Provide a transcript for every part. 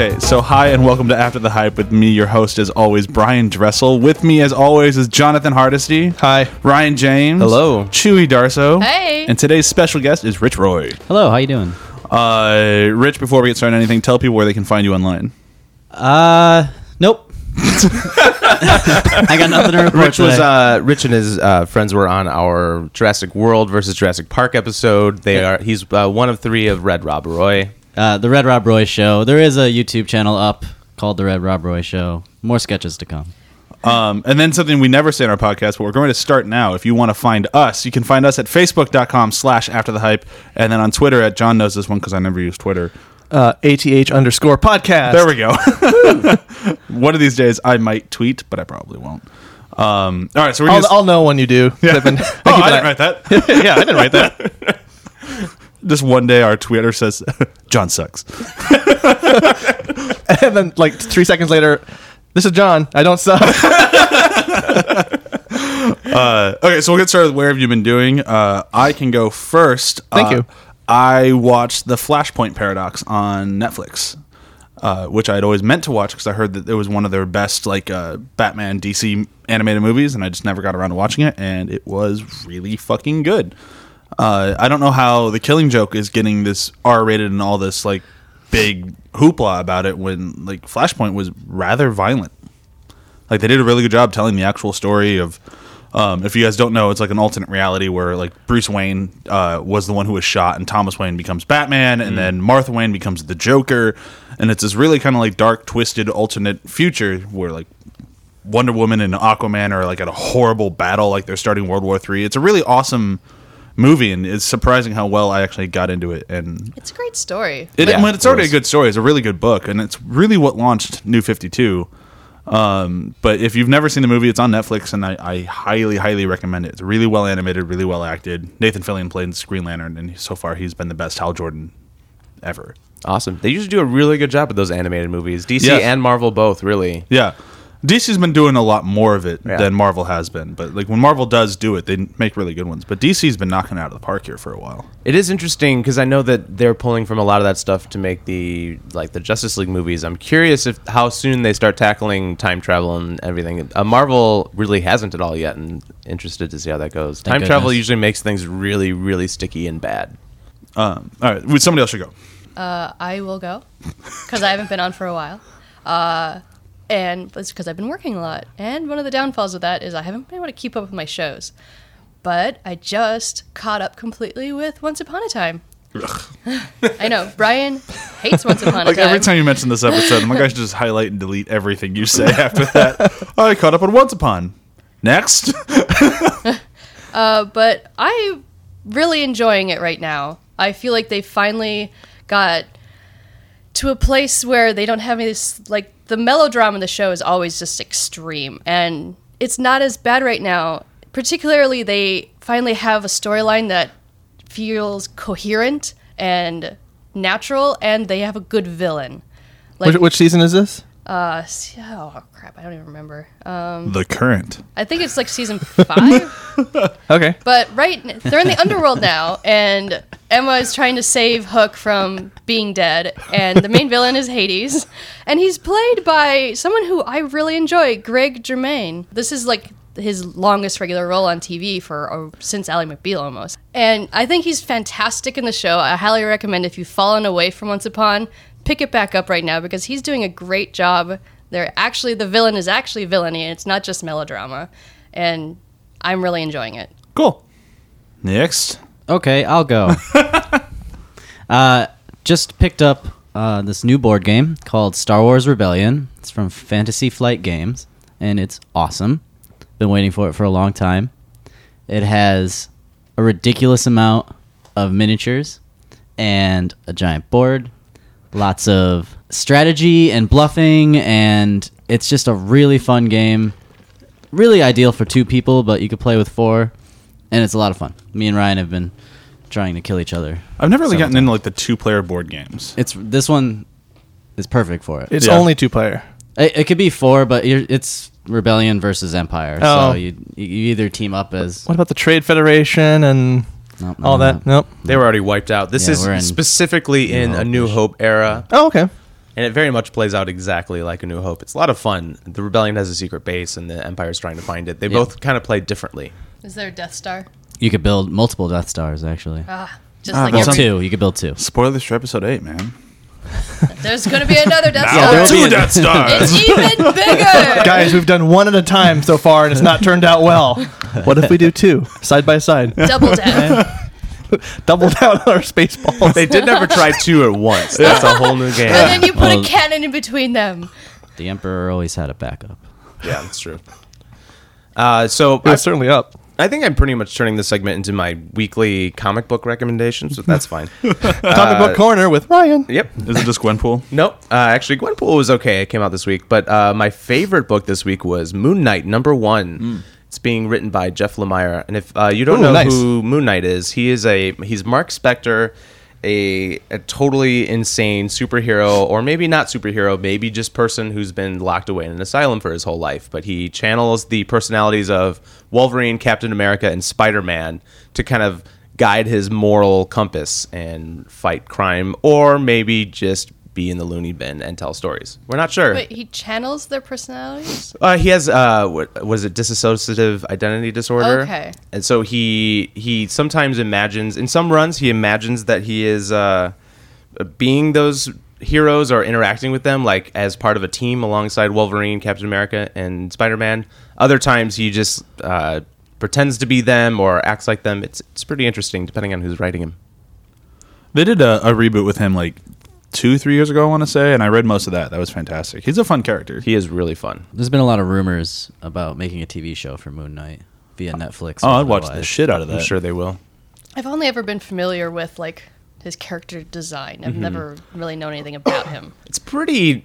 Okay, so hi and welcome to After the Hype with me, your host, as always, Brian Dressel. With me, as always, is Jonathan Hardesty. Hi. Ryan James. Hello. Chewy Darso. Hey. And today's special guest is Rich Roy. Hello, how you doing? Uh, Rich, before we get started on anything, tell people where they can find you online. Uh, nope. I got nothing to report Rich was today. uh, Rich and his uh, friends were on our Jurassic World versus Jurassic Park episode. They are he's uh, one of three of Red Rob Roy. Uh, the Red Rob Roy Show. There is a YouTube channel up called The Red Rob Roy Show. More sketches to come. Um, and then something we never say in our podcast, but we're going to start now. If you want to find us, you can find us at facebook.com slash after the hype, and then on Twitter at John knows this one because I never use Twitter. uh, ATH underscore podcast. There we go. one of these days I might tweet, but I probably won't. Um, all right, so we're I'll, gonna I'll know when you do. I've been- I oh, keep I didn't write that. yeah, I didn't write that. Just one day, our Twitter says John sucks. and then, like three seconds later, this is John. I don't suck. Uh, okay, so we'll get started. with Where have you been doing? Uh, I can go first. Thank Uh, you. I watched the Flashpoint Paradox on Netflix, uh, which I had always meant to watch because I heard that it was one of their best like uh, Batman DC animated movies, and I just never got around to watching it. And it was really fucking good. Uh, I don't know how the Killing Joke is getting this R rated and all this like big hoopla about it when like Flashpoint was rather violent. Like they did a really good job telling the actual story of. Um, if you guys don't know, it's like an alternate reality where like Bruce Wayne uh, was the one who was shot, and Thomas Wayne becomes Batman, and then Martha Wayne becomes the Joker, and it's this really kind of like dark, twisted alternate future where like Wonder Woman and Aquaman are like at a horrible battle, like they're starting World War Three. It's a really awesome movie, and it's surprising how well I actually got into it. And It's a great story. it, Yeah, when it's it already a was. good story. It's a really good book, and it's really what launched New Fifty Two. Um, but if you've never seen the movie, it's on Netflix, and I, I highly, highly recommend it. It's really well animated, really well acted. Nathan Fillion played Green Lantern, and so far he's been the best Hal Jordan ever. Awesome. They usually do a really good job with those animated movies. DC Yes. and Marvel both really. Yeah. DC's been doing a lot more of it Yeah. than Marvel has been, but like when Marvel does do it, they make really good ones. But DC's been knocking it out of the park here for a while. It is interesting because I know that they're pulling from a lot of that stuff to make the like the Justice League movies. I'm curious if how soon they start tackling time travel and everything. Uh, Marvel really hasn't at all yet, and interested to see how that goes. Thank time travel usually makes things really, really sticky and bad. Um, all right, well, somebody else should go. Uh, I will go because I haven't been on for a while. Uh, and it's because I've been working a lot. And one of the downfalls of that is I haven't been able to keep up with my shows. But I just caught up completely with Once Upon a Time. I know. Brian hates Once Upon a Like Time. every time you mention this episode, I'm like, I should just highlight and delete everything you say after that. I caught up on Once Upon. Next. Uh, but I'm really enjoying it right now. I feel like they finally got to a place where they don't have any this like the melodrama in the show is always just extreme and it's not as bad right now. Particularly they finally have a storyline that feels coherent and natural and they have a good villain. Like which, which season is this? Uh s- oh crap, I don't even remember. Um the current. I think it's like season 5. Okay. But right, they're in the underworld now, and Emma is trying to save Hook from being dead, and the main villain is Hades, and he's played by someone who I really enjoy, Greg Germann. This is like his longest regular role on TV for uh, since Ally McBeal almost, and I think he's fantastic in the show. I highly recommend if you've fallen away from Once Upon, pick it back up right now because he's doing a great job. They're actually the villain is actually villainy, and it's not just melodrama, and I'm really enjoying it. Cool. Next. Okay, I'll go. uh, just picked up uh, this new board game called Star Wars Rebellion. It's from Fantasy Flight Games, and it's awesome. Been waiting for it for a long time. It has a ridiculous amount of miniatures and a giant board, lots of strategy and bluffing, and it's just a really fun game. Really ideal for two people, but you could play with four, and it's a lot of fun. Me and Ryan have been trying to kill each other. I've never really Several gotten into like the two player board games. It's this one is perfect for it. It's Yeah. only two player. It, it could be four, but you're, it's Rebellion versus Empire. Oh. So you you either team up as What about the Trade Federation and no, no, all no. that? Nope. They were already wiped out. This Yeah, is we're in specifically in New a New Hope-ish. Era, Oh, okay. and it very much plays out exactly like A New Hope. It's a lot of fun. The rebellion has a secret base, and the Empire's trying to find it. They both kind of play differently. Is there a Death Star? You could build multiple Death Stars actually. Ah, just Ah, like that's every, two. You could build two. Spoilers for episode eight, man. there's going to be another Death Now Star. two Death Stars. It's even bigger. Guys, we've done one at a time so far, and it's not turned out well. What if we do two side by side? Double down. Double down on our space balls. They did never try two at once. That's a whole new game. And then you put Well- a cannon in between them. The Emperor always had a backup. Yeah, that's true. Uh, so We're I, certainly up. I think I'm pretty much turning this segment into my weekly comic book recommendations, but that's fine. Comic book corner with Ryan. yep. Is it just Gwenpool? Nope. Uh, actually, Gwenpool was okay. It came out this week, but uh, my favorite book this week was Moon Knight number one. It's being written by Jeff Lemire, and if uh, you don't Ooh, know nice. who Moon Knight is, he is a he's Marc Spector, a, a totally insane superhero, or maybe not superhero, maybe just person who's been locked away in an asylum for his whole life. But he channels the personalities of Wolverine, Captain America, and Spider Man to kind of guide his moral compass and fight crime, or maybe just be in the loony bin and tell stories. We're not sure. Wait, he channels their personalities? Uh, he has uh, what was it dissociative identity disorder? Okay. And so he he sometimes imagines in some runs he imagines that he is uh, being those heroes or interacting with them like as part of a team alongside Wolverine, Captain America, and Spider Man. Other times he just uh, pretends to be them or acts like them. It's it's pretty interesting depending on who's writing him. They did a, a reboot with him like two, three years ago, I want to say, and I read most of that. That was fantastic. He's a fun character. He is really fun. There's been a lot of rumors about making a TV show for Moon Knight via Netflix. oh, I'd watch the shit out of that. I'm sure they will. I've only ever been familiar with like his character design. I've mm-hmm. never really known anything about him. it's pretty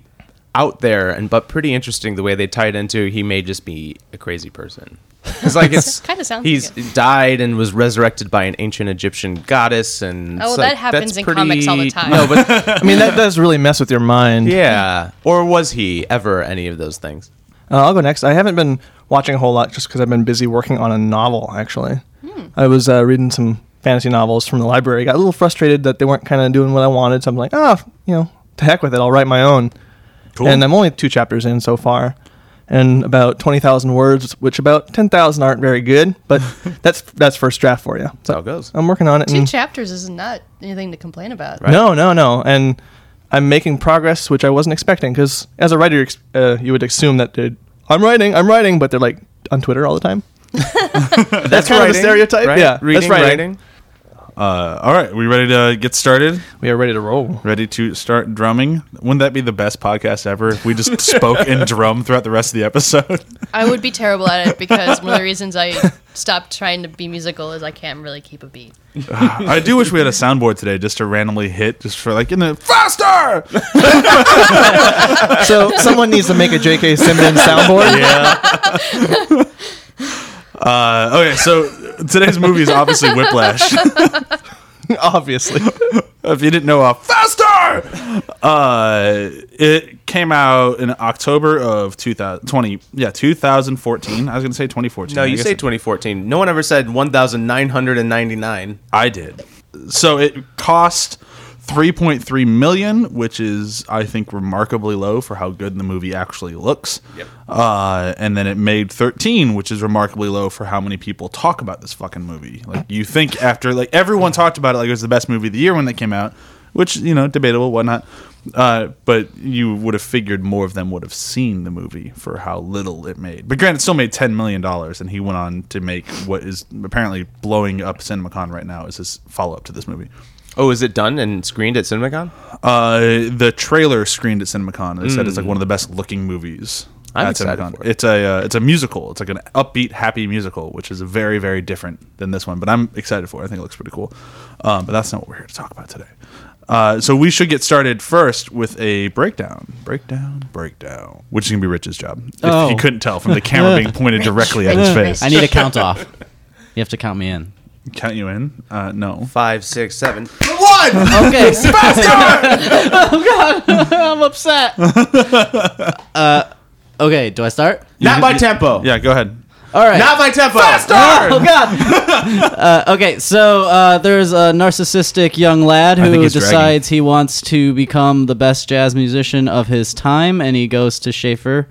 out there and but pretty interesting the way they tie it into he may just be a crazy person. It's like it's Kinda sounds he's like died and was resurrected by an ancient Egyptian goddess and Oh, it's that like, happens that's in comics all the time. No, but I mean, that does really mess with your mind. yeah, or was he ever any of those things? Uh, I'll go next. I haven't been watching a whole lot just because I've been busy working on a novel, actually. Hmm. I was uh, reading some fantasy novels from the library. Got a little frustrated that they weren't kind of doing what I wanted, so I'm like, oh, you know, to heck with it. I'll write my own. Cool. And I'm only two chapters in so far. And about 20,000 words, which about 10,000 aren't very good, but that's that's first draft for you. That's how it goes. I'm working on it. Two chapters is not anything to complain about. Right. No, no, no. And I'm making progress, which I wasn't expecting. Because as a writer, uh, you would assume that they'd, I'm writing, I'm writing, but they're like on Twitter all the time. That's kind of a stereotype. Right? Yeah, that's reading, writing. writing. Uh, all right, we ready to get started? We are ready to roll. Ready to start drumming? Wouldn't that be the best podcast ever if we just spoke and drum throughout the rest of the episode? I would be terrible at it because one of the reasons I stopped trying to be musical is I can't really keep a beat. I do wish we had a soundboard today just to randomly hit, just for like in the faster. So someone needs to make a J.K. Simmons soundboard. Yeah. Uh, okay, so today's movie is obviously Whiplash. Obviously. if you didn't know, uh, faster. Uh, it came out in October of 2020. Yeah, 2014. I was gonna say 2014. No, I you say 2014. No one ever said 1,999. I did. So it cost 3.3 million, which is I think remarkably low for how good the movie actually looks. Yep. Uh, and then it made 13, which is remarkably low for how many people talk about this fucking movie. Like you think after like everyone talked about it like it was the best movie of the year when it came out, which you know debatable, whatnot. Uh, but you would have figured more of them would have seen the movie for how little it made. But granted, it still made ten million dollars, and he went on to make what is apparently blowing up CinemaCon right now is his follow up to this movie. Oh, is it done and screened at CinemaCon? Uh, the trailer screened at CinemaCon. They said it's like one of the best looking movies. I'm at excited CinemaCon. for it. It's a uh, it's a musical. It's like an upbeat, happy musical, which is very very different than this one. But I'm excited for it. I think it looks pretty cool. Um, but that's not what we're here to talk about today. Uh, so we should get started first with a breakdown, breakdown, breakdown, which is gonna be Rich's job. If Oh. you couldn't tell from the camera being pointed directly at his face. I need a count off. You have to count me in. Count you in? Uh, no. Five, six, seven. One. Okay. oh God, I'm upset. uh, okay, do I start? Not by tempo. Yeah, go ahead. All right. Not by tempo. Faster. Oh God! uh, okay, so uh, there's a narcissistic young lad think who he's dragging. decides he wants to become the best jazz musician of his time, and he goes to Shaffer,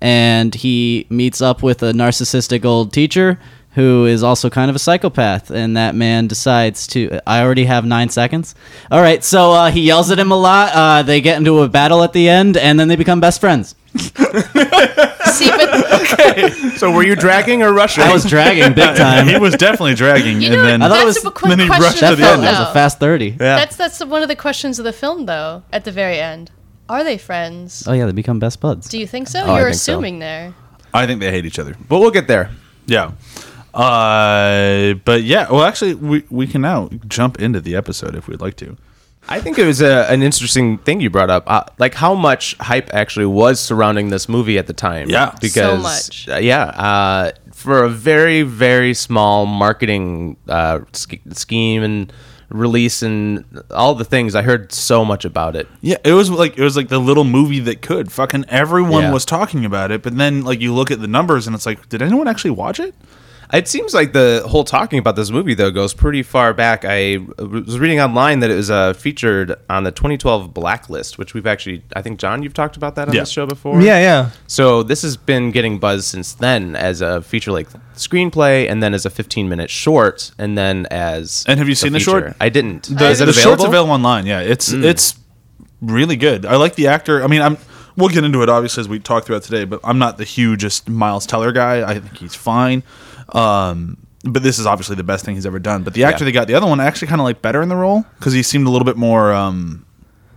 and he meets up with a narcissistic old teacher who is also kind of a psychopath. And that man decides to. I already have nine seconds. All right, so uh, he yells at him a lot. Uh, they get into a battle at the end, and then they become best friends. See, but So were you dragging or rushing? I was dragging big time. he was definitely dragging, you and know, then I thought it that's was- a quick then he question rushed of to the the film, end. That was though. a fast thirty. yeah. That's that's one of the questions of the film, though. At the very end, are they friends? Oh yeah, they become best buds. Do you think so? Oh, I You're think so. assuming there. I think they hate each other. but we'll get there. Yeah. Uh, but yeah, well, actually, we we can now jump into the episode if we'd like to. I think it was a, an interesting thing you brought up, uh, like how much hype actually was surrounding this movie at the time. Yeah. So because much. uh, yeah, uh, for a very very small marketing uh, sch- scheme and release and all the things, I heard so much about it. Yeah, it was like it was like the little movie that could. Fucking everyone Yeah. was talking about it, but then like you look at the numbers and it's like, did anyone actually watch it? It seems like the whole talking about this movie though goes pretty far back. I was reading online that it was uh, featured on the 2012 Blacklist, which we've actually, I think John, you've talked about that on Yeah. this show before. Yeah, yeah. So this has been getting buzz since then as a feature like screenplay, and then as a 15 minute short, and then as And have you a seen the short? I didn't. The, Is it the available? short's available online. Yeah, it's it's really good. I like the actor. I mean, I'm we'll get into it obviously as we talk throughout today, but I'm not the hugest Miles Teller guy. I think he's fine. Um, but this is obviously the best thing he's ever done. But the actor Yeah. they got, the other one, I actually kind of like better in the role because he seemed a little bit more um,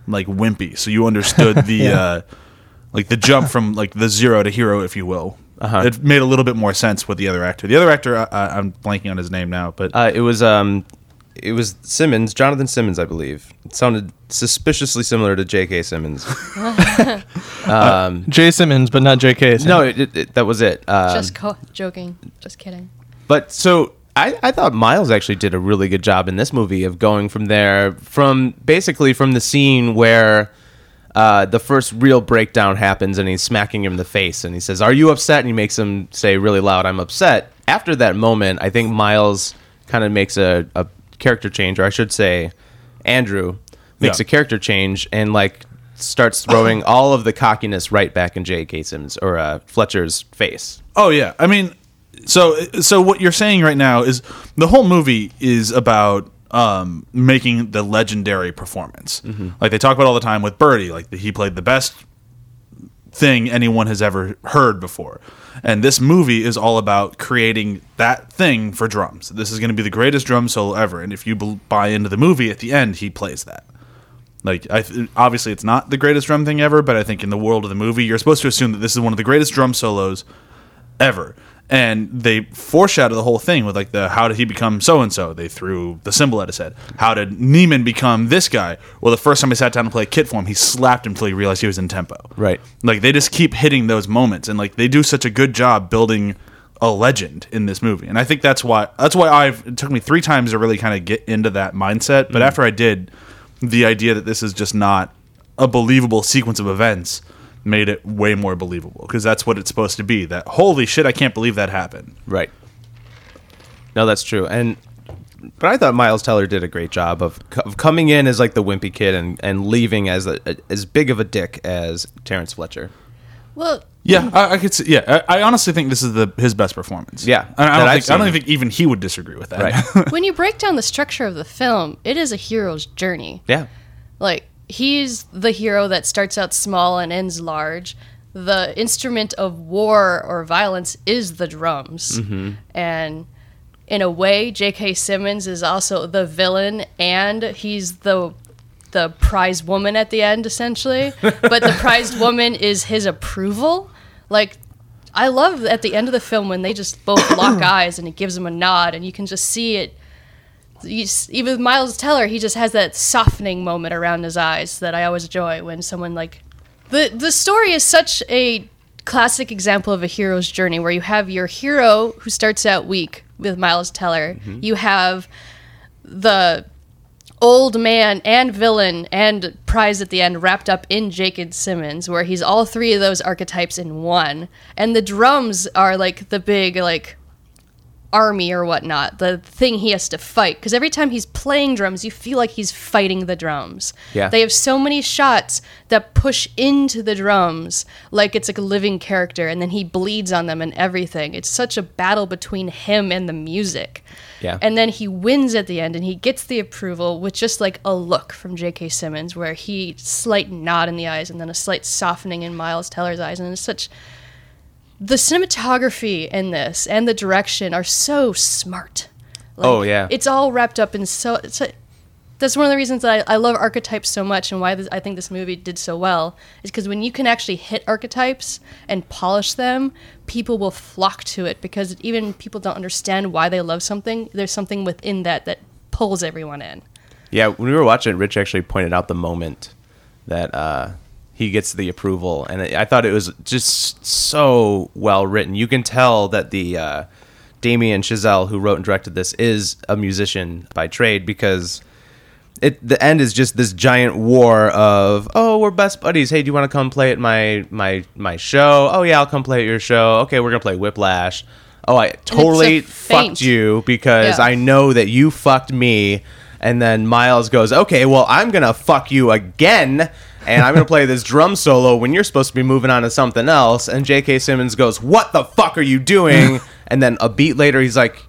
like wimpy. So you understood the uh, like the jump from like the zero to hero, if you will. Uh-huh. It made a little bit more sense with the other actor. The other actor, I, I, I'm blanking on his name now, but Uh, it was um, it was Simmons, Jonathan Simmons, I believe. It sounded suspiciously similar to J.K. Simmons. Jay Simmons, but not J.K. Simmons. no, it, it, it- that was it. Um, Just co- joking. Just kidding. But so I, I thought Miles actually did a really good job in this movie of going from there, from basically from the scene where uh, the first real breakdown happens and he's smacking him in the face and he says, Are you upset? And he makes him say really loud, I'm upset. After that moment, I think Miles kind of makes a, a character change, or I should say, Andrew makes Yeah. a character change and like starts throwing all of the cockiness right back in J.K. Simmons or uh, Fletcher's face. Oh yeah, I mean, so so what you're saying right now is the whole movie is about um, making the legendary performance. Like they talk about all the time with Birdie, like he played the best thing anyone has ever heard before. And this movie is all about creating that thing for drums. This is going to be the greatest drum solo ever. And if you buy into the movie, at the end, he plays that. Like, I obviously, it's not the greatest drum thing ever, but I think in the world of the movie, you're supposed to assume that this is one of the greatest drum solos ever. And they foreshadow the whole thing with like the how did he become so and so? They threw the cymbal at his head. How did Neiman become this guy? Well, the first time he sat down to play kit for him, he slapped him until he realized he was in tempo. Right. Like they just keep hitting those moments, and like they do such a good job building a legend in this movie. And I think that's why that's why I've it took me three times to really kind of get into that mindset. But mm. after I did, the idea that this is just not a believable sequence of events made it way more believable because that's what it's supposed to be. That holy shit, I can't believe that happened. Right. No, that's true. And but I thought Miles Teller did a great job of, of coming in as like the wimpy kid and, and leaving as a, as big of a dick as Terrence Fletcher. Well, Yeah, I, I could see. Yeah, I, I honestly think this is the his best performance. Yeah, And I don't I've think I don't seen. think even he would disagree with that. Right. when you break down the structure of the film, it is a hero's journey. Yeah. Like he's the hero that starts out small and ends large. The instrument of war or violence is the drums, mm-hmm. and in a way, J.K. Simmons is also the villain, and he's the the prized woman at the end, essentially. but the prized woman is his approval. Like I love at the end of the film when they just both lock eyes and it gives him a nod, and you can just see it you even with Miles Teller, he just has that softening moment around his eyes that I always enjoy when someone like the the story is such a classic example of a hero's journey where you have your hero who starts out weak with Miles Teller. Mm-hmm. You have the old man and villain and prize at the end wrapped up in J.K. Simmons, where he's all three of those archetypes in one. And the drums are like the big like army or whatnot, the thing he has to fight. Because every time he's playing drums, you feel like he's fighting the drums. Yeah. They have so many shots that push into the drums like it's like a living character, and then he bleeds on them and everything. It's such a battle between him and the music. Yeah. And then he wins at the end and he gets the approval with just like a look from J.K. Simmons where he slight nod in the eyes and then a slight softening in Miles Teller's eyes and it's such the cinematography in this and the direction are so smart. Like, Oh, yeah. It's all wrapped up in so it's a, that's one of the reasons that I, I love archetypes so much and why this, I think this movie did so well is because when you can actually hit archetypes and polish them, people will flock to it because even people don't understand why they love something. There's something within that that pulls everyone in. Yeah, when we were watching it, Rich actually pointed out the moment that uh, he gets the approval, and I thought it was just so well written. You can tell that the uh, Damien Chazelle, who wrote and directed this, is a musician by trade because it the end is just this giant war of oh we're best buddies. Hey, do you want to come play at my my my show? Oh yeah, I'll come play at your show. Okay, we're gonna play Whiplash. Oh, I totally fucked you because Yeah. I know that you fucked me. And then Miles goes, okay, well, I'm to fuck you again. And I'm going to play this drum solo when you're supposed to be moving on to something else. And J.K. Simmons goes, what the fuck are you doing? and then a beat later, he's like,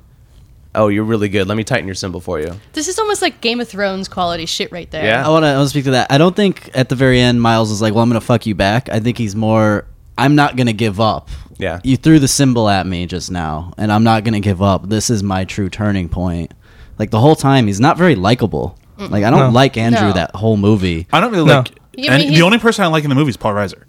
oh, you're really good. Let me tighten your cymbal for you. This is almost like Game of Thrones quality shit right there. Yeah. I want to I wanna speak to that. I don't think at the very end Miles is like, "Well, I'm gonna fuck you back." I think he's more, "I'm not gonna give up." Yeah. You threw the cymbal at me just now, and I'm not gonna give up. This is my true turning point. Like the whole time, he's not very likable. Like I don't No. like Andrew No. that whole movie. I don't really No. like. You and the only person I like in the movie is Paul Reiser.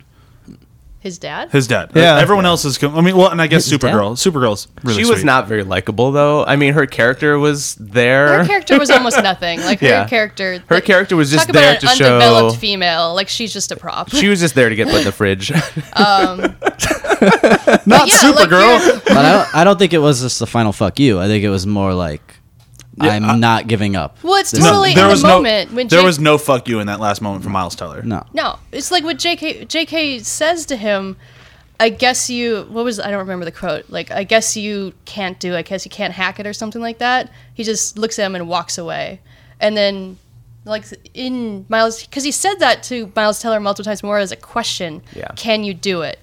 His dad? His dad. Yeah. Everyone else is. com- I mean, well, and I guess His dad? Supergirl. Supergirl's really she was sweet. not very likable, though. I mean, her character was there. Her character was almost nothing. Like her Yeah. character. Her like, character was just talk there about to an show- undeveloped female. Like she's just a prop. she was just there to get put in the fridge. Um, not yeah, like Supergirl. you're- but I don't, I don't think it was just the final fuck you. I think it was more like, I'm I- not giving up. Well, it's This- totally there in was the no. moment when there Jake- was no fuck you in that last moment from Miles Teller. no. No, it's like what JK JK says to him. I guess you. What was I don't remember the quote. Like I guess you can't do. it. I guess you can't hack it or something like that. He just looks at him and walks away, and then like in Miles because he said that to Miles Teller multiple times more as a question. Yeah. Can you do it?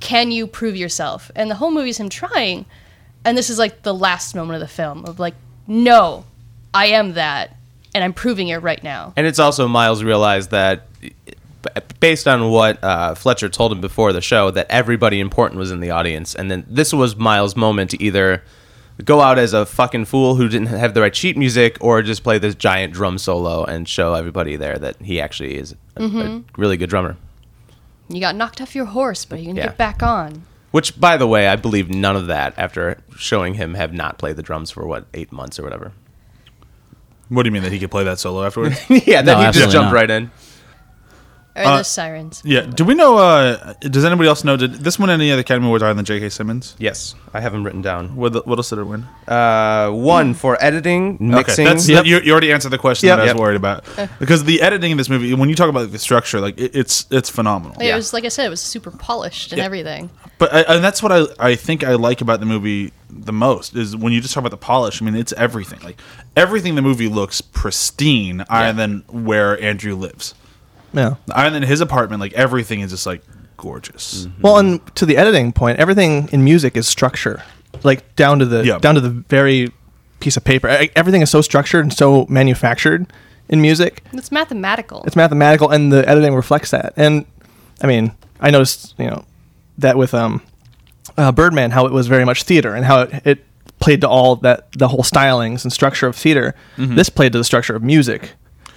Can you prove yourself? And the whole movie is him trying, and this is like the last moment of the film of like, no, I am that, and I'm proving it right now. And it's also Miles realized that, based on what uh, Fletcher told him before the show, that everybody important was in the audience, and then this was Miles' moment to either go out as a fucking fool who didn't have the right sheet music, or just play this giant drum solo and show everybody there that he actually is a, a really good drummer. You got knocked off your horse, but you can Yeah. get back on. Which, by the way, I believe none of that after showing him have not played the drums for what eight months or whatever. What do you mean that he could play that solo afterwards? yeah, then No, he just absolutely jumped not. right in. Or Uh, the sirens. yeah. Do we know? Uh, does anybody else know? Did this win any other Academy Awards other than J.K. Simmons? Yes, I have him written down. What, what else did it win? Uh, one for editing, mixing. Okay, that's, Yep. you, you already answered the question Yep. that I was Yep. worried about because the editing in this movie, when you talk about the structure, like it, it's it's phenomenal. Yeah. It was like I said, it was super polished and Yeah. everything. But I, and that's what I I think I like about the movie the most is when you just talk about the polish. I mean, it's everything. Like everything in the movie looks pristine, other than where Andrew lives, Yeah. And than his apartment. Like everything is just like gorgeous. Well, and to the editing point, everything in music is structure, like down to the Yeah. down to the very piece of paper. E- Everything is so structured and so manufactured in music. It's mathematical. It's mathematical, and the editing reflects that. And I mean, I noticed, you know, that with um, uh, Birdman, how it was very much theater, and how it, it played to all that the whole stylings and structure of theater. This played to the structure of music,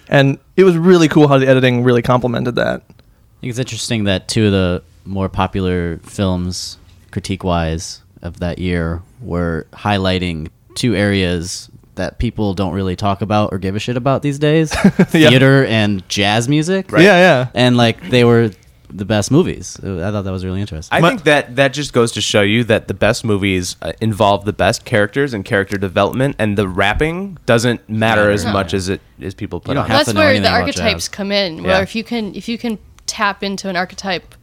and it was really cool how the editing really complemented that. I think it's interesting that two of the more popular films, critique wise, of that year were highlighting two areas that people don't really talk about or give a shit about these days theater and jazz music. Yeah, yeah. And like they were the best movies. I thought that was really interesting. I think that that just goes to show you that the best movies uh, involve the best characters and character development, and the wrapping doesn't matter as No. much as it as people put You don't on. have That's to know where anything the about archetypes jazz. come in. Yeah. If you can if you can tap into an archetype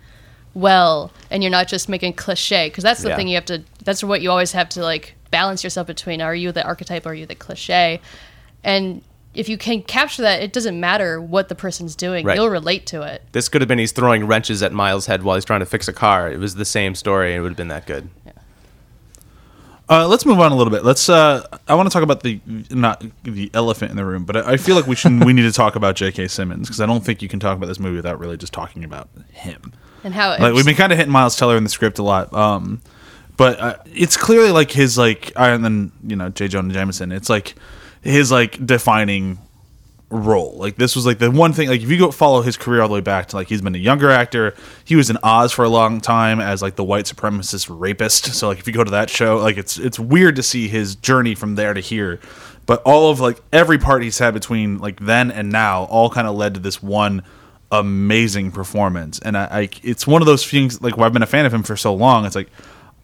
well, and you're not just making cliche, because that's the Yeah. thing you have to. That's what you always have to like balance yourself between. Are you the archetype? Or are you the cliche? And if you can capture that, it doesn't matter what the person's doing. Right. You'll relate to it. This could have been he's throwing wrenches at Miles' head while he's trying to fix a car. It was the same story, it would have been that good. Uh, let's move on a little bit. Let's. Uh, I want to talk about the not the elephant in the room, but I, I feel like we should. we need to talk about J.K. Simmons because I don't think you can talk about this movie without really just talking about him. And how Like we've been kind of hitting Miles Teller in the script a lot, um, but uh, it's clearly like his like, and then you know J. Jonah Jameson. It's like his like defining role. Like this was like the one thing. Like if you go follow his career all the way back to like he's been a younger actor. He was in Oz for a long time as like the white supremacist rapist. So like if you go to that show, like it's it's weird to see his journey from there to here. But all of like every part he's had between like then and now all kind of led to this one amazing performance. And I, I it's one of those things like where I've been a fan of him for so long. It's like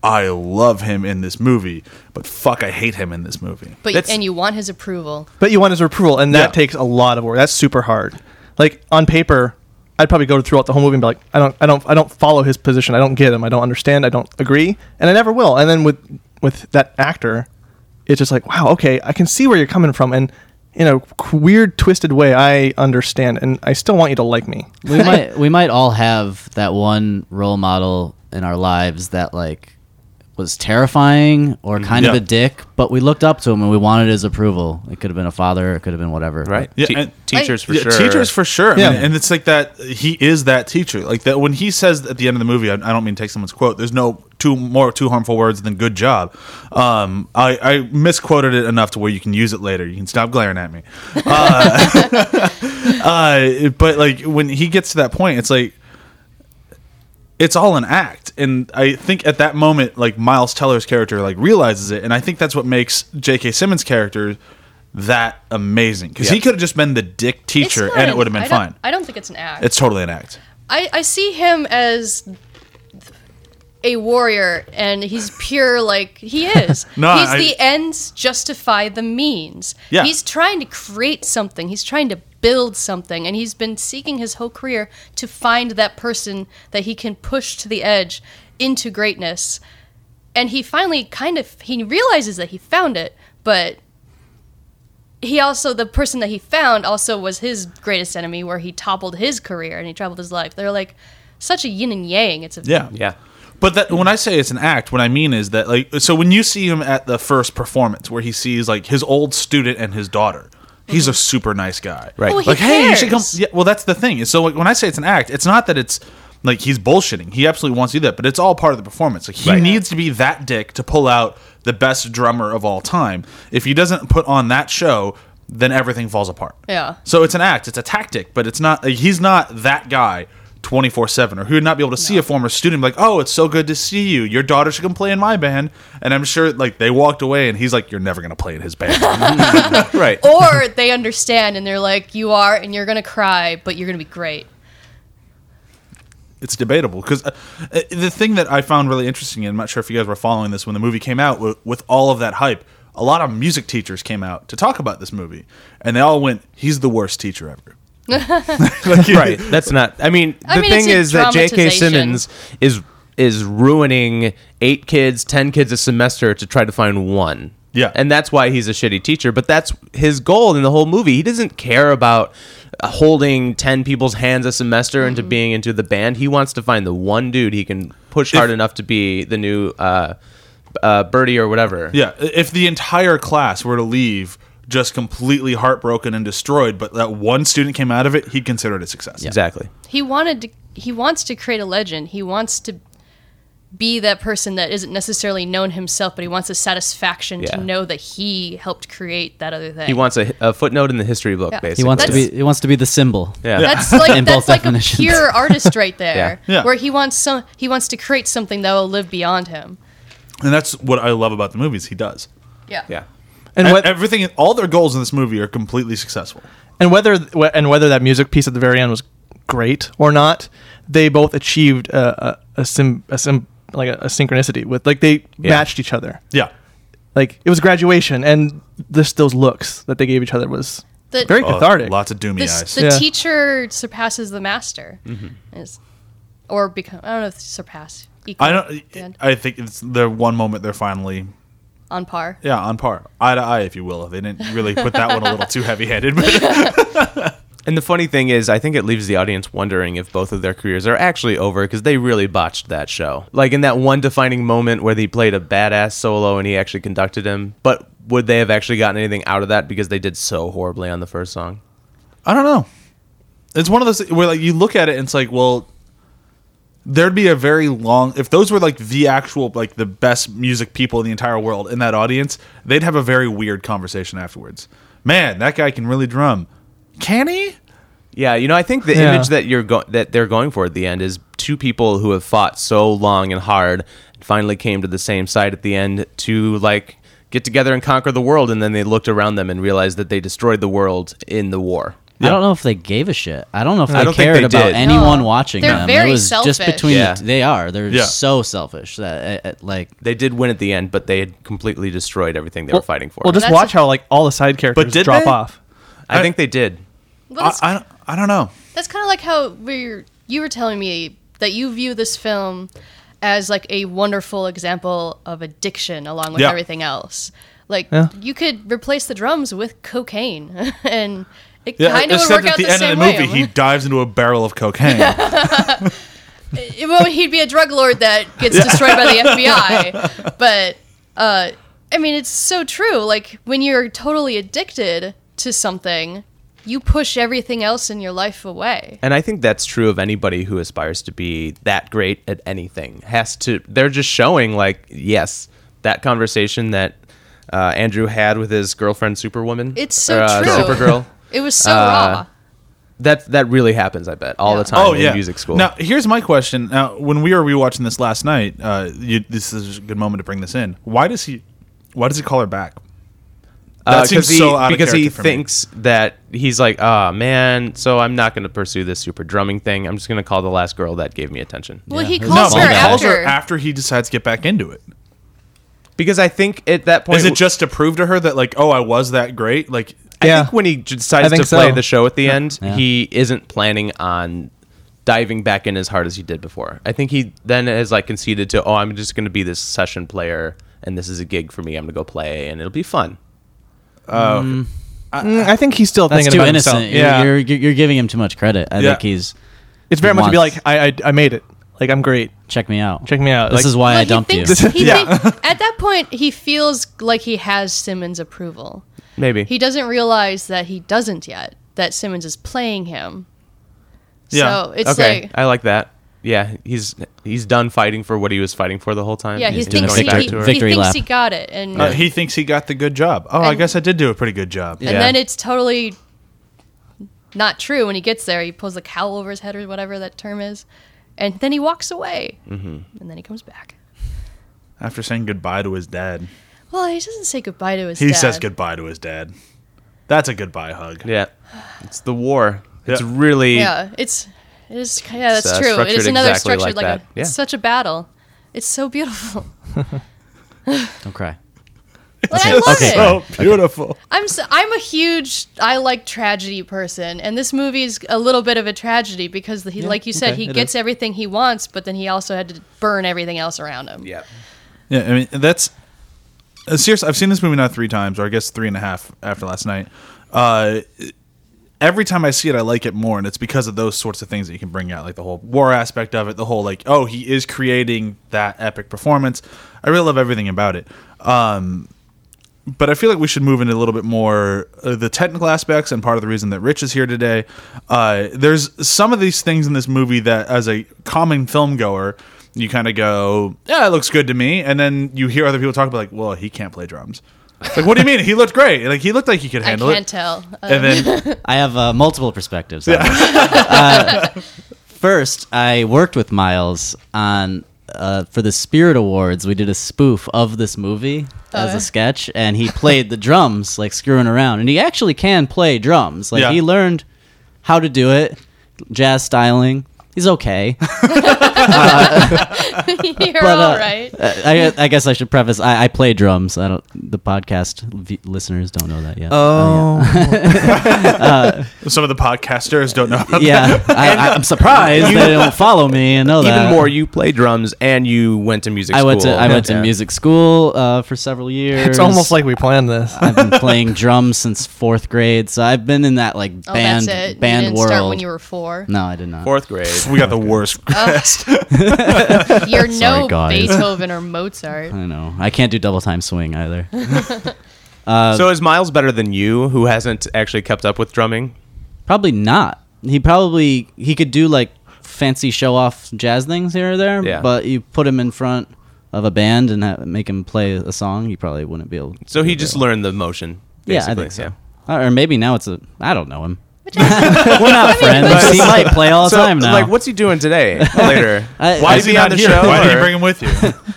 I love him in this movie, but fuck, I hate him in this movie. but That's- and you want his approval. But you want his approval, and that Yeah. takes a lot of work. That's super hard. Like on paper, I'd probably go throughout the whole movie and be like, I don't, I don't, I don't follow his position. I don't get him. I don't understand. I don't agree, and I never will. And then with with that actor, it's just like, wow, okay, I can see where you're coming from, and in a weird, twisted way, I understand, and I still want you to like me. we might we might all have that one role model in our lives that like was terrifying or kind of a dick, but we looked up to him and we wanted his approval. It could have been a father, it could have been whatever. Right? Yeah, Te- and- teachers for yeah, sure. Teachers for sure. I Yeah. mean, and it's like that. He is that teacher. Like that when he says at the end of the movie, I, I don't mean to take someone's quote. There's no two more two harmful words than "good job." Um, I, I misquoted it enough to where you can use it later. You can stop glaring at me. Uh, uh, but like when he gets to that point, it's like it's all an act and i think at that moment like miles teller's character like realizes it and i think that's what makes j.k simmons character that amazing because he could have just been the dick teacher and it would have been I fine I don't think it's an act. it's totally an act I, I see him as a warrior and he's pure like he is. No, he's I- the ends justify the means. Yeah. He's trying to create something. He's trying to build something and he's been seeking his whole career to find that person that he can push to the edge into greatness. And he finally kind of he realizes that he found it, but he also the person that he found also was his greatest enemy where he toppled his career and he traveled his life they're like such a yin and yang it's a yeah Yeah. but that when i say it's an act what i mean is that like so when you see him at the first performance where he sees like his old student and his daughter he's a super nice guy. Right. Well, he like hey you should come yeah well that's the thing. So like when i say it's an act it's not that it's like he's bullshitting. He absolutely wants to do that but it's all part of the performance. Like he Right. needs to be that dick to pull out the best drummer of all time. If he doesn't put on that show then everything falls apart. Yeah. so it's an act. It's a tactic but it's not like, he's not that guy 24-7 or he would not be able to see a former student like oh it's so good to see you. Your daughter should come play in my band. And i'm sure like they walked away and he's like you're never going to play in his band. Right. or they understand and they're like you are and you're gonna cry but you're gonna be great. It's debatable because uh, uh, the thing that I found really interesting, and I'm not sure if you guys were following this when the movie came out, with, with all of that hype, a lot of music teachers came out to talk about this movie, and they all went, "He's the worst teacher ever." Like, right. That's not. I mean, the I mean, thing is that J.K. Simmons is is ruining eight kids, ten kids a semester to try to find one. Yeah. and that's why he's a shitty teacher. But that's his goal in the whole movie. He doesn't care about holding ten people's hands a semester into being into the band. He wants to find the one dude he can push hard enough to be the new uh, uh, Birdie or whatever. Yeah, if the entire class were to leave just completely heartbroken and destroyed, but that one student came out of it, he'd consider it a success. exactly. he wanted to he wants to create a legend he wants to be that person that isn't necessarily known himself but he wants a satisfaction Yeah. to know that he helped create that other thing He wants a, a footnote in the history book. Yeah. He Basically, He wants to be he wants to be the symbol. Yeah. That's like In that's both like definitions. a pure artist right there, Yeah. Yeah. where he wants some he wants to create something that will live beyond him. And that's what I love about the movies. He does. Yeah, yeah. And And what, everything, all their goals in this movie are completely successful. and whether and whether that music piece at the very end was great or not, they both achieved a a, a, sim, a sim, like a, a synchronicity with like they Yeah. matched each other. Yeah. Like it was graduation, and this those looks that they gave each other was The- very Oh, cathartic. lots of doomy This, eyes. the Yeah. teacher surpasses the master, mm-hmm. is, or become. I don't know if surpass. Equal I don't. I think it's the one moment they're finally on par. yeah on par, eye to eye, if you will. If they didn't really put that one a little too heavy-handed, but And the funny thing is, I think it leaves the audience wondering if both of their careers are actually over because they really botched that show. Like in that one defining moment where they played a badass solo and he actually conducted him. But would they have actually gotten anything out of that because they did so horribly on the first song? I don't know. It's one of those where like you look at it and it's like, well, there'd be a very long if those were like the actual like the best music people in the entire world in that audience, they'd have a very weird conversation afterwards. Man, that guy can really drum. Can he? Yeah, you know, I think the Yeah. image that you're go- that they're going for at the end is two people who have fought so long and hard and finally came to the same side at the end to like get together and conquer the world and then they looked around them and realized that they destroyed the world in the war. I don't know if they gave a shit. I don't know if I they cared they about did. anyone No. watching They're them. very it was just selfish. between Yeah. the, they are. They're Yeah. so selfish that uh, uh, like They did win at the end, but they had completely destroyed everything they were fighting for. Well, just That's watch a- how like all the side characters did drop they? off. I think they did. Well, I, I, don't- I don't know. that's kind of like how we're, you were telling me that you view this film as like a wonderful example of addiction along with Yeah. everything else. Like Yeah. you could replace the drums with cocaine, and it Yeah, kind of would except work at out the the, end same of the movie, way. he dives into a barrel of cocaine. It- well, he'd be a drug lord that gets destroyed by the FBI. But uh, I mean, it's so true. Like when you're totally addicted to something, you push everything else in your life away. And I think that's true of anybody who aspires to be that great at anything. Has to they're just showing like yes, that conversation that uh, Andrew had with his girlfriend Superwoman. It's so or, uh, true. Supergirl. It was so Uh, raw. That that really happens, I bet, all Yeah. the time oh in yeah, music school. Now here's my question. Now, when we were rewatching this last night, uh, you, this is a good moment to bring this in. Why does he? Why does he call her back? Uh, That seems 'cause he, so out of because he character for me. thinks that he's like, ah, man. So I'm not going to pursue this super drumming thing. I'm just going to call the last girl that gave me attention. Well, Yeah. he calls but her he calls after. her after he decides to get back into it. Because I think at that point, Is it just to prove to her that like, oh, I was that great? Like, I Yeah. think when he decides I think to play so. the show at the end, Yeah. he isn't planning on diving back in as hard as he did before. I think he then has like conceded to, oh, I'm just going to be this session player, and this is a gig for me. I'm going to go play, and it'll be fun. Mm, I think he's still that's thinking too about innocent. himself. You're, Yeah, you're you're you're giving him too much credit. I Yeah. think he's it's very much to be like, I, I I made it. Like I'm great. check me out. Check me out. This Like- is why Well, I dumped he you. thinks, He Yeah. think- at that point, he feels like he has Simmons' approval. Maybe. He doesn't realize that he doesn't yet. That Simmons is playing him. Yeah. So it's okay, like I like that. Yeah, he's he's done fighting for what he was fighting for the whole time. Yeah, he He's doing a thinks going he, back he, to her. he Victory thinks lap. he got it, and uh, he thinks he got the good job. Oh, I guess I did do a pretty good job. and Yeah. then it's totally not true when he gets there. He pulls the cowl over his head or whatever that term is, and then he walks away, mm-hmm. and then he comes back. After saying goodbye to his dad, Well, he doesn't say goodbye to his dad. he dad. says goodbye to his dad. That's a goodbye hug. Yeah, it's the war. It's Yeah. really Yeah, it's it is. Yeah, that's It's, uh, true. It is structured another exactly structured like like, that. a Yeah. it's such a battle. It's so beautiful. Don't cry. Like, I love Okay. it. So beautiful. I'm s I'm a huge I like tragedy person, and this movie is a little bit of a tragedy because he, like you said, okay, he it gets is. everything he wants, but then he also had to burn everything else around him. yeah. Yeah, I mean that's uh, seriously. I've seen this movie now three times, or I guess three and a half after last night. Uh, every time I see it, I like it more, and it's because of those sorts of things that you can bring out, like the whole war aspect of it, the whole like, oh, he is creating that epic performance. I really love everything about it. Um, but I feel like we should move into a little bit more uh, the technical aspects, and part of the reason that Rich is here today. Uh, there's some of these things in this movie that, as a common film goer, you kind of go, "Yeah, it looks good to me," and then you hear other people talk about like, "Well, he can't play drums." Like, what do you mean? He looked great. Like, he looked like he could handle I handle can't it. tell. Uh, And then, I have uh, multiple perspectives. on this. Uh, first, I worked with Miles on uh, for the Spirit Awards. We did a spoof of this movie as yeah? a sketch, and he played the drums like screwing around, and he actually can play drums. Like Yeah. he learned how to do it, jazz styling. He's okay. You're But, all uh, right. I, I guess I should preface. I, I play drums. I don't. The podcast v- listeners don't know that yet. Oh, Some of the podcasters don't know. About yeah. I, I'm surprised they don't follow me and know that. Even more, you play drums and you went to music I school. went to I went to music school uh, for several years. it's almost like we planned this. I've been playing drums since fourth grade, so I've been in that like Oh, band that's it. band you didn't world. start when you were four. no, I did not. fourth grade. We got the oh, worst. You're Sorry, no guys. Beethoven or Mozart. I know. I can't do double time swing either. Uh, so is Miles better than you, who hasn't actually kept up with drumming? Probably not. He probably he could do like fancy show off jazz things here or there. Yeah. But you put him in front of a band and ha- make him play a song, he probably wouldn't be able. So he just learned the motion. Yeah, I basically, think so. Or maybe now it's a. I don't know him. Which We're not friends. he might play all the So, time now. like, what's he doing today? Later. I- Why is he on the here? show? Why did you or- bring him with you?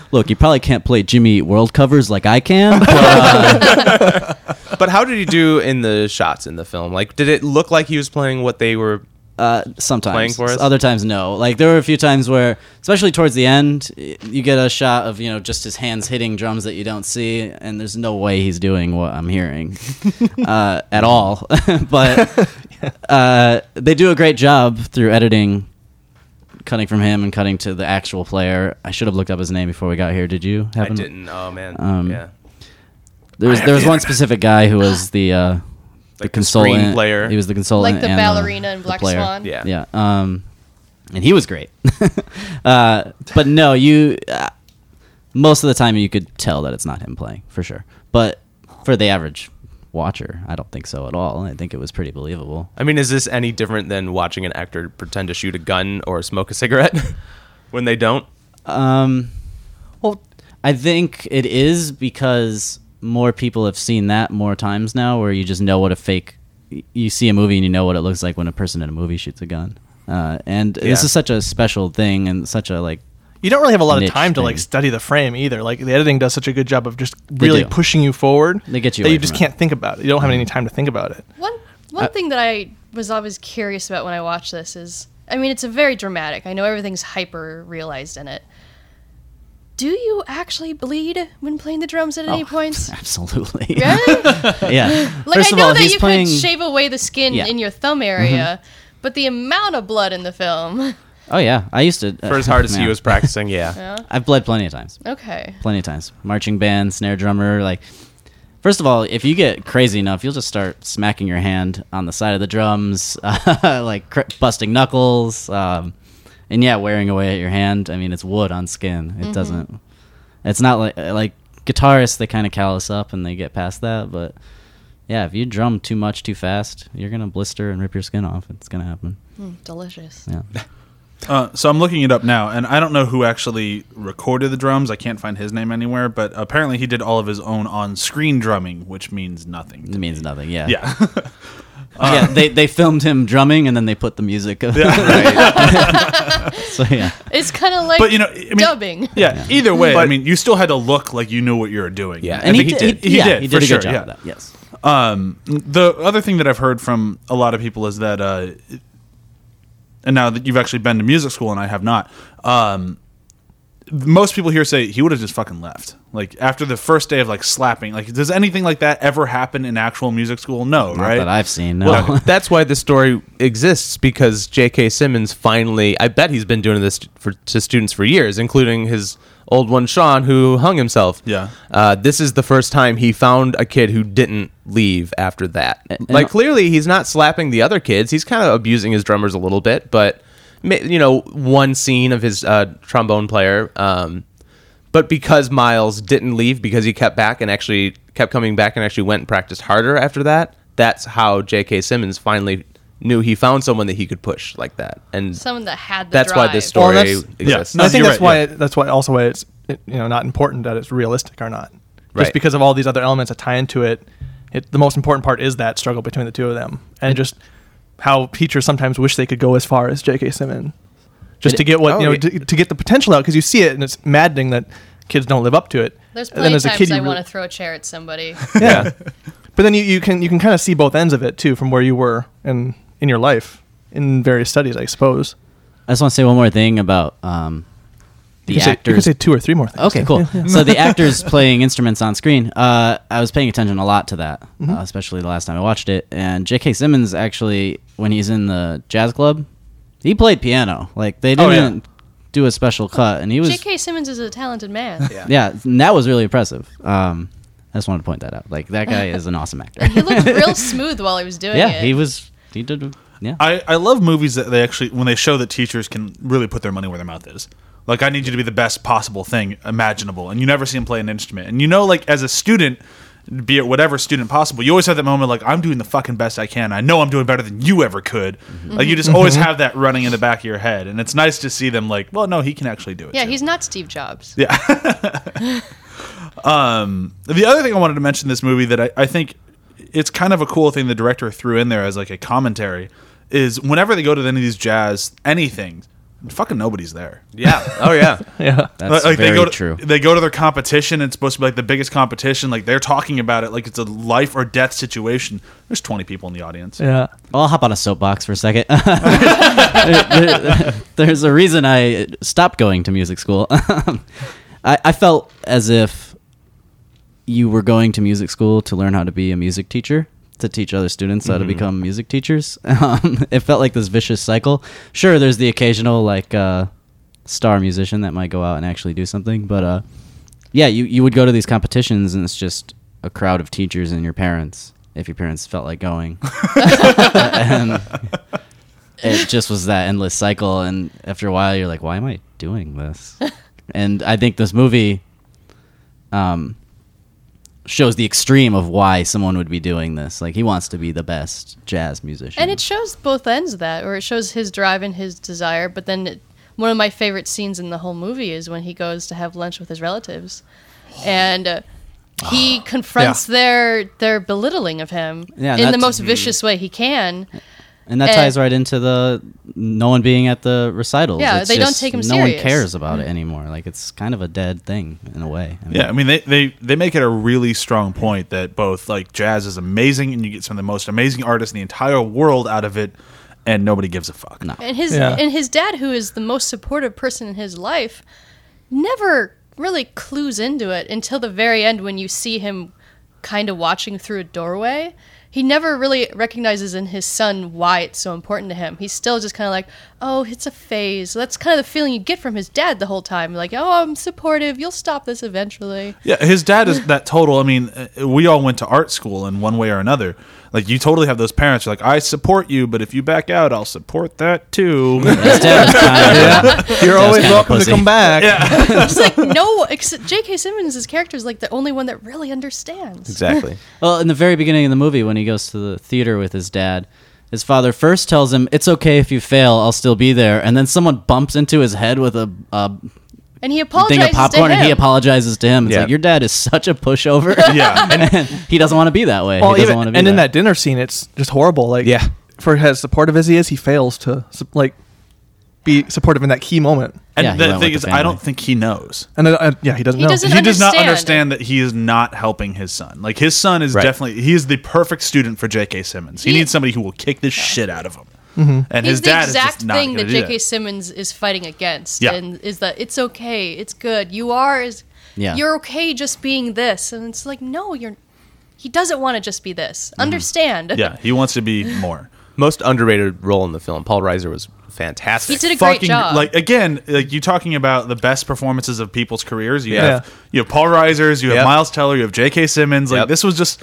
Look, you probably can't play Jimmy Eat World covers like I can. But, uh, But how did he do in the shots in the film? Like, did it look like he was playing what they were? Uh, sometimes Playing for us? other times no. Like there were a few times where, especially towards the end, you get a shot of you know just his hands hitting drums that you don't see, and there's no way he's doing what I'm hearing uh, at all. but uh, they do a great job through editing, cutting from him and cutting to the actual player. I should have looked up his name before we got here. Did you? I happen- didn't. Oh man. Um, yeah. There was there was one specific guy who was the uh, the Like the consultant screen player. He was the consultant, Like the and ballerina in Black player. Swan? Yeah. yeah. Um, and he was great. uh, but no, you. Uh, most of the time, you could tell that it's not him playing for sure. But for the average watcher, I don't think so at all. I think it was pretty believable. I mean, is this any different than watching an actor pretend to shoot a gun or smoke a cigarette when they don't? Um, Well, I think it is because more people have seen that more times now, where you just know what a fake. You see a movie and you know what it looks like when a person in a movie shoots a gun. Uh, and this is such a special thing and such a like. you don't really have a lot of Niche time to like thing. study the frame either. Like the editing does such a good job of just really pushing you forward. They get you that you just can't think about it. You don't have any time to think about it. One one thing that I was always curious about when I watched this is, I mean, it's a very dramatic. I know everything's hyper realized in it. Do you actually bleed when playing the drums at any Oh, points? Absolutely. Really? yeah. Like First I know all, that you playing. could shave away the skin Yeah. in your thumb area, but the amount of blood in the film. oh yeah, I used to. For as hard as he was practicing, yeah. Yeah. I've bled plenty of times. Okay. plenty of times. Marching band, snare drummer, like first of all, if you get crazy enough, you'll just start smacking your hand on the side of the drums, like cr- busting knuckles, um, and yeah, wearing away at your hand. I mean, it's wood on skin. It doesn't. It's not like like guitarists. They kind of callous up and they get past that, but yeah, if you drum too much too fast, you're gonna blister and rip your skin off. It's gonna happen. Mm, delicious. Yeah. Uh, so I'm looking it up now, and I don't know who actually recorded the drums. I can't find his name anywhere, but apparently he did all of his own on-screen drumming, which means nothing. It means nothing. Yeah. Yeah. yeah. They they filmed him drumming and then they put the music. Yeah, so yeah. It's kind of like but you know, I mean, dubbing. yeah. Either way, I mean, you still had to look like you knew what you were doing. Yeah. And I he, he did. did. He yeah, did, He for did a sure, good job yeah. that. Yes. Um, the other thing that I've heard from a lot of people is that, uh, and now that you've actually been to music school and I have not, um, most people here say he would have just fucking left. Like after the first day of like slapping, like does anything like that ever happen in actual music school? No, Not right? that I've seen. No. Well, that's why the story exists because J.K. Simmons finally, I bet he's been doing this for to students for years, including his old one Sean, who hung himself. Yeah. Uh, this is the first time he found a kid who didn't leave after that. and- like clearly, he's not slapping the other kids. He's kind of abusing his drummers a little bit, but ma- you know, one scene of his uh, trombone player. Um, but because Miles didn't leave because he kept back and actually kept coming back and actually went and practiced harder after that, that's how J.K. Simmons finally knew he found someone that he could push like that. And Someone that had the that's why this story Well, that's- exists. No, I think that's right, why yeah. it, that's why also why it's it, you know not important that it's realistic or not. Just Right. because of all these other elements that tie into it, it the most important part is that struggle between the two of them, and just how teachers sometimes wish they could go as far as J.K. Simmons, just It- to get what oh, you know yeah. to, to get the potential out because you see it and it's maddening that kids don't live up to it. There's And then plenty of as a times kid, I re- want to throw a chair at somebody. yeah. but then you, you can you can kind of see both ends of it too from where you were in in your life in various studies, I suppose. I just want to say one more thing about um, the you, can say, you can actors. say two or three more things. Okay, cool. so the actors playing instruments on screen, uh, I was paying attention a lot to that, Mm-hmm. uh, especially the last time I watched it. And J.K. Simmons actually, when he's in the jazz club, he played piano. Like they Oh, didn't yeah. do a special cut, and he was J.K. Simmons is a talented man. yeah, and that was really impressive. Um, I just wanted to point that out. Like that guy is an awesome actor. He looked real smooth while he was doing yeah, it. Yeah, he was. He did. Yeah. I, I love movies that they actually when they show that teachers can really put their money where their mouth is. Like I need you to be the best possible thing imaginable, and you never see him play an instrument. And you know, like as a student, be it whatever student possible, you always have that moment like I'm doing the fucking best I can. I know I'm doing better than you ever could. Like you just always have that running in the back of your head, and it's nice to see them like, well, no, he can actually do it. yeah, too. he's not Steve Jobs. Yeah. um, the other thing I wanted to mention in this movie that I, I think it's kind of a cool thing the director threw in there as like a commentary is whenever they go to any of these jazz anything, fucking nobody's there. Yeah. Oh yeah. Yeah. That's like very they go to, true. They go to their competition. It's supposed to be like the biggest competition. Like they're talking about it like it's a life or death situation. There's 20 people in the audience. Yeah. Well, I'll hop on a soapbox for a second. There's a reason I stopped going to music school. I, I felt as if you were going to music school to learn how to be a music teacher, to teach other students how to become music teachers. Um, it felt like this vicious cycle. Sure, there's the occasional like uh, star musician that might go out and actually do something, but uh, yeah, you, you would go to these competitions and it's just a crowd of teachers and your parents, if your parents felt like going. and it just was that endless cycle and after a while you're like why am i doing this and i think this movie um shows the extreme of why someone would be doing this like he wants to be the best jazz musician And it shows both ends of that, or it shows his drive and his desire. But then, it, one of my favorite scenes in the whole movie is when he goes to have lunch with his relatives, and uh, he confronts their their belittling of him Yeah, in the most vicious way he can. And that and- ties right into the no one being at the recitals Yeah, It's they don't take him no one cares about it mm. anymore like it's kind of a dead thing in a way I mean, Yeah, I mean they, they they make it a really strong point that both like jazz is amazing and you get some of the most amazing artists in the entire world out of it, and nobody gives a fuck. No. And his Yeah. and his dad, who is the most supportive person in his life, never really clues into it until the very end when you see him kind of watching through a doorway. He never really recognizes in his son why it's so important to him. He's still just kind of like, oh, it's a phase. That's kind of the feeling you get from his dad the whole time. Like, oh, I'm supportive. You'll stop this eventually. Yeah, his dad is that total. I mean, uh, we all went to art school in one way or another. Like you totally have those parents who are like, I support you, but if you back out, I'll support that too. His dad was kind of- You're always kinda welcome to come back. It's like no, ex- J.K. Simmons' character is like the only one that really understands. Exactly. Well, in the very beginning of the movie, when he goes to the theater with his dad, his father first tells him, "It's okay if you fail. I'll still be there." And then someone bumps into his head with a, a And he thing apologizes of popcorn, to him. and he apologizes to him. It's Yeah. like your dad is such a pushover. yeah, and he doesn't want to be that way. Well, he doesn't want to be and in that. that dinner scene, it's just horrible. Like, Yeah. for as supportive as he is, he fails to like be supportive in that key moment. and Yeah, he the went thing with is, the I don't family. think he knows. And uh, uh, yeah, he doesn't He know. doesn't he does not understand. understand that he is not helping his son. Like his son is Right. definitely he is the perfect student for J.K. Simmons. He, He- needs somebody who will kick the shit out of him. Mm-hmm. And He's his the dad is exact just not thing gonna that do J.K. Simmons is fighting against, Yeah. and is that it's okay, it's good. You are is Yeah. you're okay just being this, and it's like no, you're. He doesn't want to just be this. Mm-hmm. Understand? Yeah, he wants to be more. Most underrated role in the film. Paul Reiser was fantastic. He did a great fucking job. like again like you talking about the best performances of people's careers you Yeah. have you have Paul Reiser's you have Yep. miles teller you have j.k simmons like Yep. this was just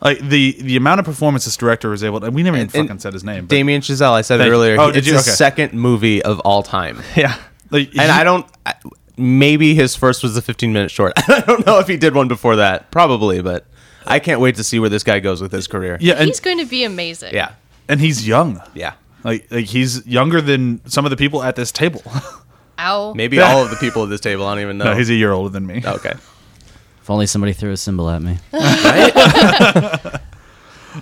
like the the amount of performance this director was able to we never even And- and fucking said his name but, Damien Chazelle. I said it Thank you. earlier. Oh, did it's you? his Okay. second movie of all time. yeah. like, And he- I don't. I, maybe his first was the 15 minute short. I don't know if he did one before that. Probably, but I can't wait to see where this guy goes with his career. yeah and, He's going to be amazing. Yeah. And he's young Yeah. like like he's younger than some of the people at this table Ow. Maybe all of the people at this table. I don't even know. no he's a year older than me okay. if only somebody threw a cymbal at me.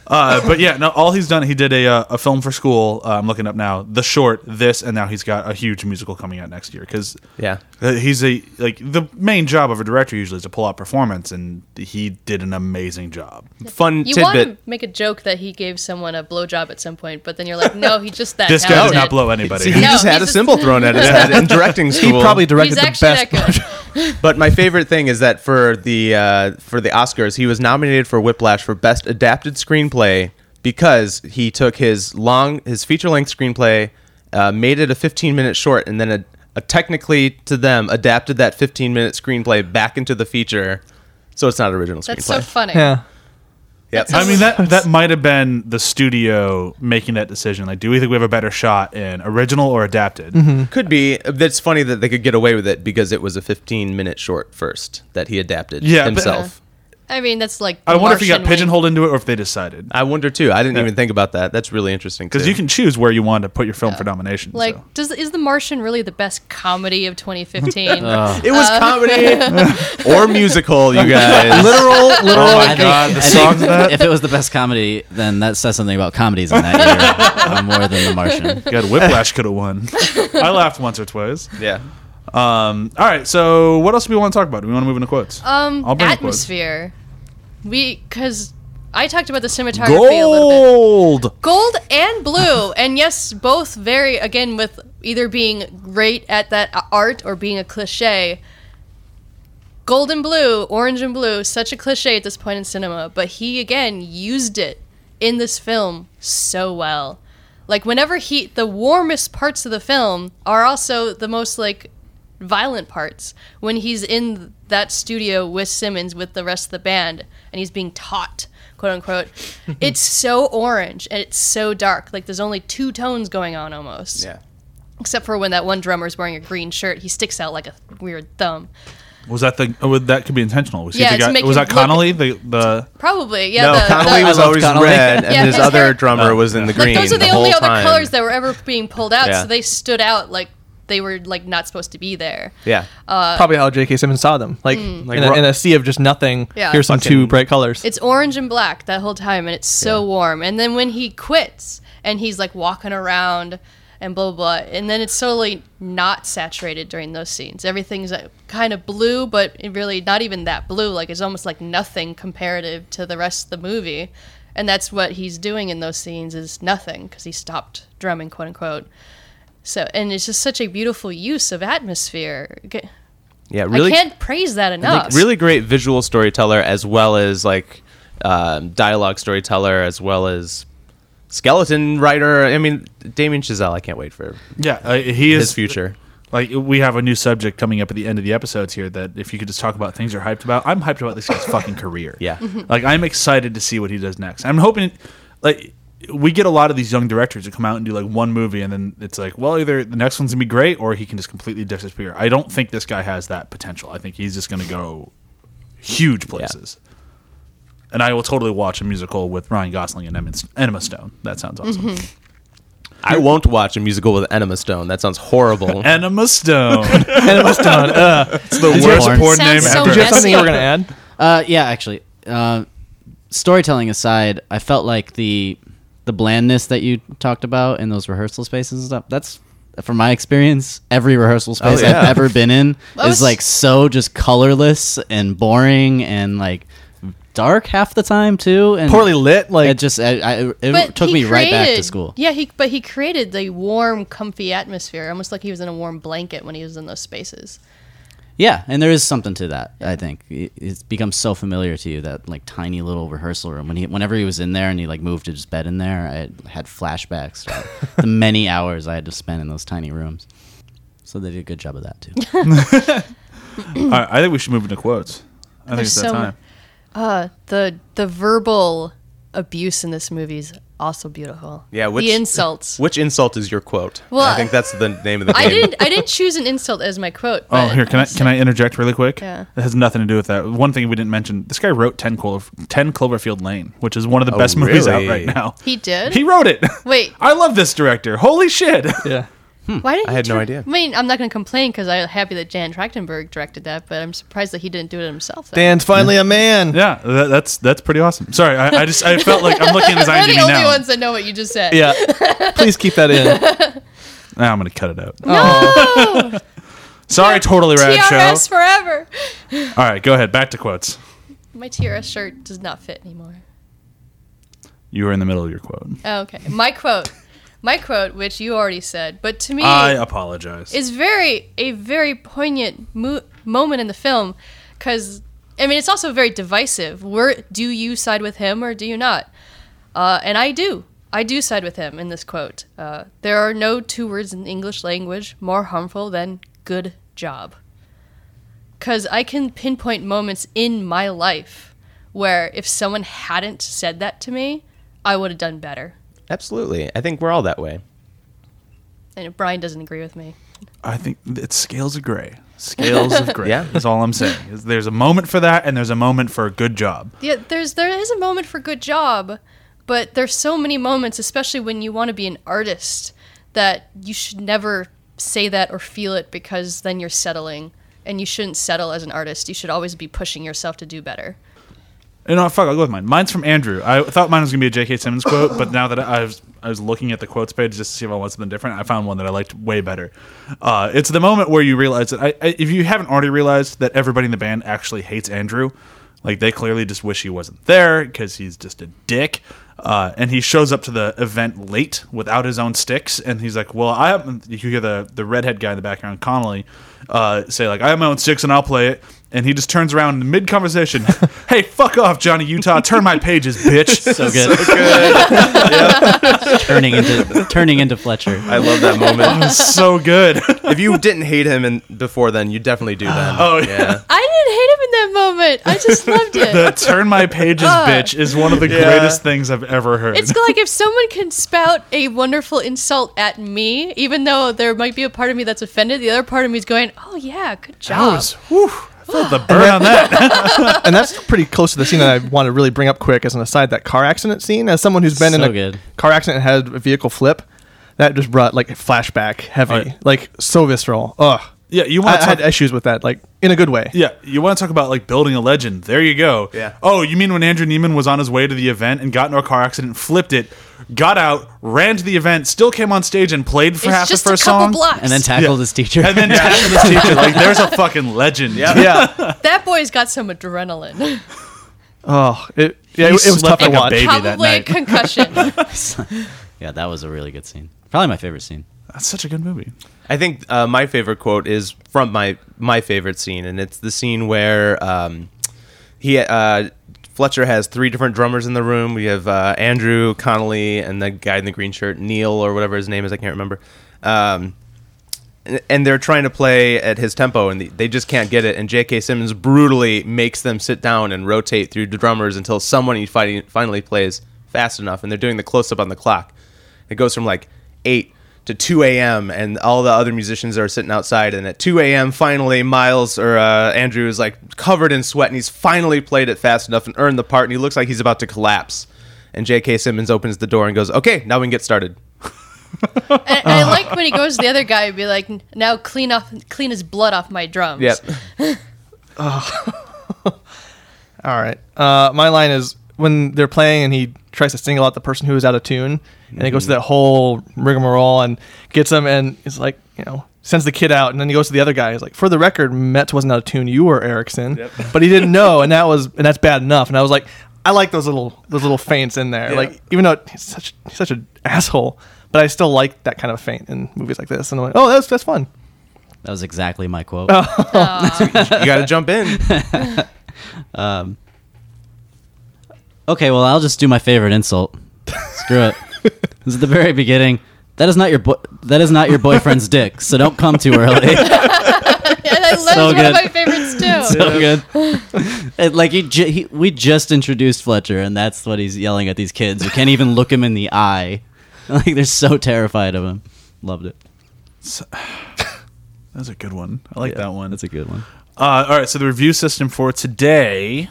Uh, but yeah, no. All he's done, he did a uh, a film for school. Uh, I'm looking up now. The short, this, and now he's got a huge musical coming out next year because Yeah. he's a like the main job of a director usually is to pull out performance, and he did an amazing job. Fun You want tidbit. to make a joke that he gave someone a blowjob at some point, but then you're like, no, he just that This guy did not blow anybody. See, he No, just had a cymbal thrown at his head in directing He probably directed He's the best. that. But my favorite thing is that for the uh, for the Oscars, he was nominated for Whiplash for Best Adapted Screenplay because he took his long his feature length screenplay, uh, made it a 15 minute short, and then a, a technically to them adapted that 15 minute screenplay back into the feature, so it's not original screenplay. That's screenplay. so funny. Yeah. Yep. I mean that that might have been the studio making that decision. Like, do we think we have a better shot in original or adapted? Could be. That's funny that they could get away with it because it was a 15 minute short first that he adapted Yeah, but- himself. I mean, that's like. I The wonder if he got Martian when- pigeonholed into it or if they decided. I wonder too. I didn't even think about that. That's really interesting. Because you can choose where you want to put your film for nomination. Like, so. does is The Martian really the best comedy of 2015? It Uh, was comedy or musical, you guys. Literal, literal. Oh my think- God, the I think songs that? If it was the best comedy, then that says something about comedies in that year uh, more than The Martian. God, Whiplash could have won. I laughed once or twice. Yeah. Um, all right, so what else do we want to talk about? Do we want to move into quotes? um, I'll bring the quotes. atmosphere. We because I talked about the cinematography a little bit. Gold. Gold and blue, and yes, both very again with either being great at that art or being a cliche. Gold and blue, orange and blue, such a cliche at this point in cinema, but he again used it in this film so well. Like whenever he the warmest parts of the film are also the most like violent parts when he's in that studio with Simmons with the rest of the band and he's being taught, quote unquote. it's so orange and it's so dark. Like there's only two tones going on almost. Yeah. Except for when that one drummer is wearing a green shirt, he sticks out like a weird thumb. Was that the? Oh, that could be intentional. Was, Yeah, the guy, was you that look- Connolly? The the Probably, yeah. No, the, Connolly the- was always Connolly. red, and Yeah, his his other hair- drummer Oh. was in the like green. those are the, whole only other time. colors that were ever being pulled out, Yeah. so they stood out like they were like not supposed to be there. Yeah. Uh, Probably how J.K. Simmons saw them. Like, mm. Like in, a, in a sea of just nothing, Yeah. here's some two bright colors. It's orange and black that whole time, and it's so Yeah. warm. And then when he quits and he's like walking around and blah blah, blah and then it's totally not saturated during those scenes. Everything's uh, like, kind of blue, but really not even that blue. Like it's almost like nothing comparative to the rest of the movie. And that's what he's doing in those scenes is nothing because he stopped drumming, quote unquote. So, and it's just such a beautiful use of atmosphere. Yeah, really I can't praise that enough. really great visual storyteller as well as like um, dialogue storyteller as well as skeleton writer. I mean, Damien Chazelle. I can't wait for yeah, uh, he is his future. Like we have a new subject coming up at the end of the episodes here. That if you could just talk about things you're hyped about, I'm hyped about this guy's fucking career. Yeah. like I'm excited to see what he does next. I'm hoping, like, we get a lot of these young directors to come out and do like one movie, and then it's like, well, either the next one's gonna be great, or he can just completely disappear. I don't think this guy has that potential. I think he's just gonna go huge places. And I will totally watch a musical with Ryan Gosling and Emma, Emma Stone. That sounds awesome. I won't watch a musical with Enema Stone. That sounds horrible. Enema Stone. Enema Stone. Uh, It's the you worst have- porn name so ever. did you have something you were going to add? Uh, yeah, actually, uh, storytelling aside, I felt like the the blandness that you talked about in those rehearsal spaces and stuff. That's from my experience. Every rehearsal oh, space yeah. I've ever been in That is was- like so just colorless and boring and like dark half the time too. And Poorly lit. Like, it just I, I, it took he me right back to school. Yeah, he but he created the warm, comfy atmosphere, almost like he was in a warm blanket when he was in those spaces. Yeah, and there is something to that. I think It- it's become so familiar to you that like tiny little rehearsal room. When he, whenever he was in there and he like moved his bed in there, I had flashbacks to the many hours I had to spend in those tiny rooms. So they did a good job of that too. All right, I think we should move into quotes. I think There's it's that so time. Uh the the verbal abuse in this movie is also beautiful. Yeah, which- the insults. Which insult is your quote? Well, I think that's the name of the game. I didn't I didn't choose an insult as my quote. Oh, here can I can I interject really quick? Yeah. It has nothing to do with that. One thing we didn't mention: this guy wrote 10, Clover, 10 Cloverfield Lane, which is one of the Oh, best movies out right now. He did? He wrote it. Wait. I love this director. Holy shit! yeah. Hmm. Why didn't I had no dir- idea. I mean, I'm not going to complain because I'm happy that Dan Trachtenberg directed that, but I'm surprised that he didn't do it himself. then. Dan's finally a man. Yeah, that, that's that's pretty awesome. Sorry, I, I just I felt like I'm looking at his We're the only now. ones that know what you just said. Yeah. Please keep that in. Nah, I'm gonna cut it out. No! Sorry, totally rad TRS show. forever. All right, go ahead. Back to quotes. My TRS shirt does not fit anymore. You were in the middle of your quote. Oh, okay. My quote. My quote, which you already said, but to me I apologize. is very a very poignant mo- moment in the film because I mean it's also very divisive. Where do you side with him or do you not? Uh, and I do. I do side with him in this quote. Uh, there are no two words in the English language more harmful than "good job." Because I can pinpoint moments in my life where if someone hadn't said that to me, I would have done better. Absolutely. I think we're all that way. And Brian doesn't agree with me. I think it's scales of gray. Scales of gray. Yeah. that's all I'm saying. Is there's a moment for that, and there's a moment for a good job. Yeah, there's there is a moment for good job, but there's so many moments, especially when you want to be an artist, that you should never say that or feel it because then you're settling, and you shouldn't settle as an artist. You should always be pushing yourself to do better. You know, fuck. I'll go with mine. Mine's from Andrew. I thought mine was gonna be a J.K. Simmons quote, but now that I was I was looking at the quotes page just to see if I want something different, I found one that I liked way better. Uh, it's the moment where you realize that I, I, if you haven't already realized that everybody in the band actually hates Andrew, like they clearly just wish he wasn't there because he's just a dick. Uh, and he shows up to the event late without his own sticks, and he's like, "Well, I have." You hear the the redhead guy in the background, Connolly, uh, say like, "I have my own sticks and I'll play it." And he just turns around in mid conversation. hey, fuck off, Johnny Utah. Turn my pages, bitch. So good. so good turning into turning into Fletcher. I love that moment. so good. if you didn't hate him in, before then, you definitely do then. Oh, yeah. I didn't hate him in that moment. I just loved it. the turn my pages, Uh. bitch is one of the greatest things I've ever heard. It's like if someone can spout a wonderful insult at me, even though there might be a part of me that's offended, the other part of me is going, "Oh yeah, good that job." was, whew, I felt the burn on that. and that's pretty close to the scene that I want to really bring up quick as an aside. That car accident scene, as someone who's been in a good. car accident and had a vehicle flip, that just brought like a flashback heavy, Right. like so visceral. Ugh. yeah, you I, want to had talk. issues with that, like in a good way. Yeah, you want to talk about like building a legend. There you go. Yeah. Oh, you mean when Andrew Neiman was on his way to the event and got into a car accident, flipped it, got out, ran to the event, still came on stage and played for It's half the just a first couple song, blocks. And then tackled Yeah. his teacher. and then tackled his teacher. Like, there's a fucking legend. Yeah. Yeah. that boy's got some adrenaline. oh, it. Yeah, He it, it was tough to like a watch. baby. that Probably a concussion. yeah, that was a really good scene. Probably my favorite scene. That's such a good movie. I think uh, my favorite quote is from my my favorite scene, and it's the scene where um, he uh, Fletcher has three different drummers in the room. We have uh, Andrew Connolly and the guy in the green shirt, Neil or whatever his name is. I can't remember. Um, and- they're trying to play at his tempo, and they just can't get it. And J.K. Simmons brutally makes them sit down and rotate through the drummers until someone he finally plays fast enough. And they're doing the close up on the clock. It goes from like eight to 2 a.m. and all the other musicians are sitting outside. And at 2 a.m., finally, Miles or uh, Andrew is like covered in sweat, and he's finally played it fast enough and earned the part. And he looks like he's about to collapse. And J.K. Simmons opens the door and goes, "Okay, now we can get started." and, and I like when he goes to the other guy and be like, "Now clean off, clean his blood off my drums." Yep. All right. Uh, my line is when they're playing and he tries to single out the person who is out of tune, and he goes to that whole rigmarole and gets him, and is like, you know, sends the kid out, and then he goes to the other guy. He's like, for the record, Metz wasn't out of tune. You were Erickson, but he didn't know, and that was and that's bad enough. And I was like, I like those little those little feints in there. Yeah. Like even though he's such he's such an asshole, but I still like that kind of feint in movies like this. And I'm like, oh, that's that's fun. That was exactly my quote. you got to jump in. Um, okay, well, I'll just do my favorite insult. Screw it. This is the very beginning. That is not your bo- that is not your boyfriend's dick. So don't come too early. and I love So one of good. my favorites too. so good. It, like he, ju- he, we just introduced Fletcher, and that's what he's yelling at these kids who can't even look him in the eye. Like they're so terrified of him. Loved it. That's a good one. I like that one. That's a good one. Uh, all right, so the review system for today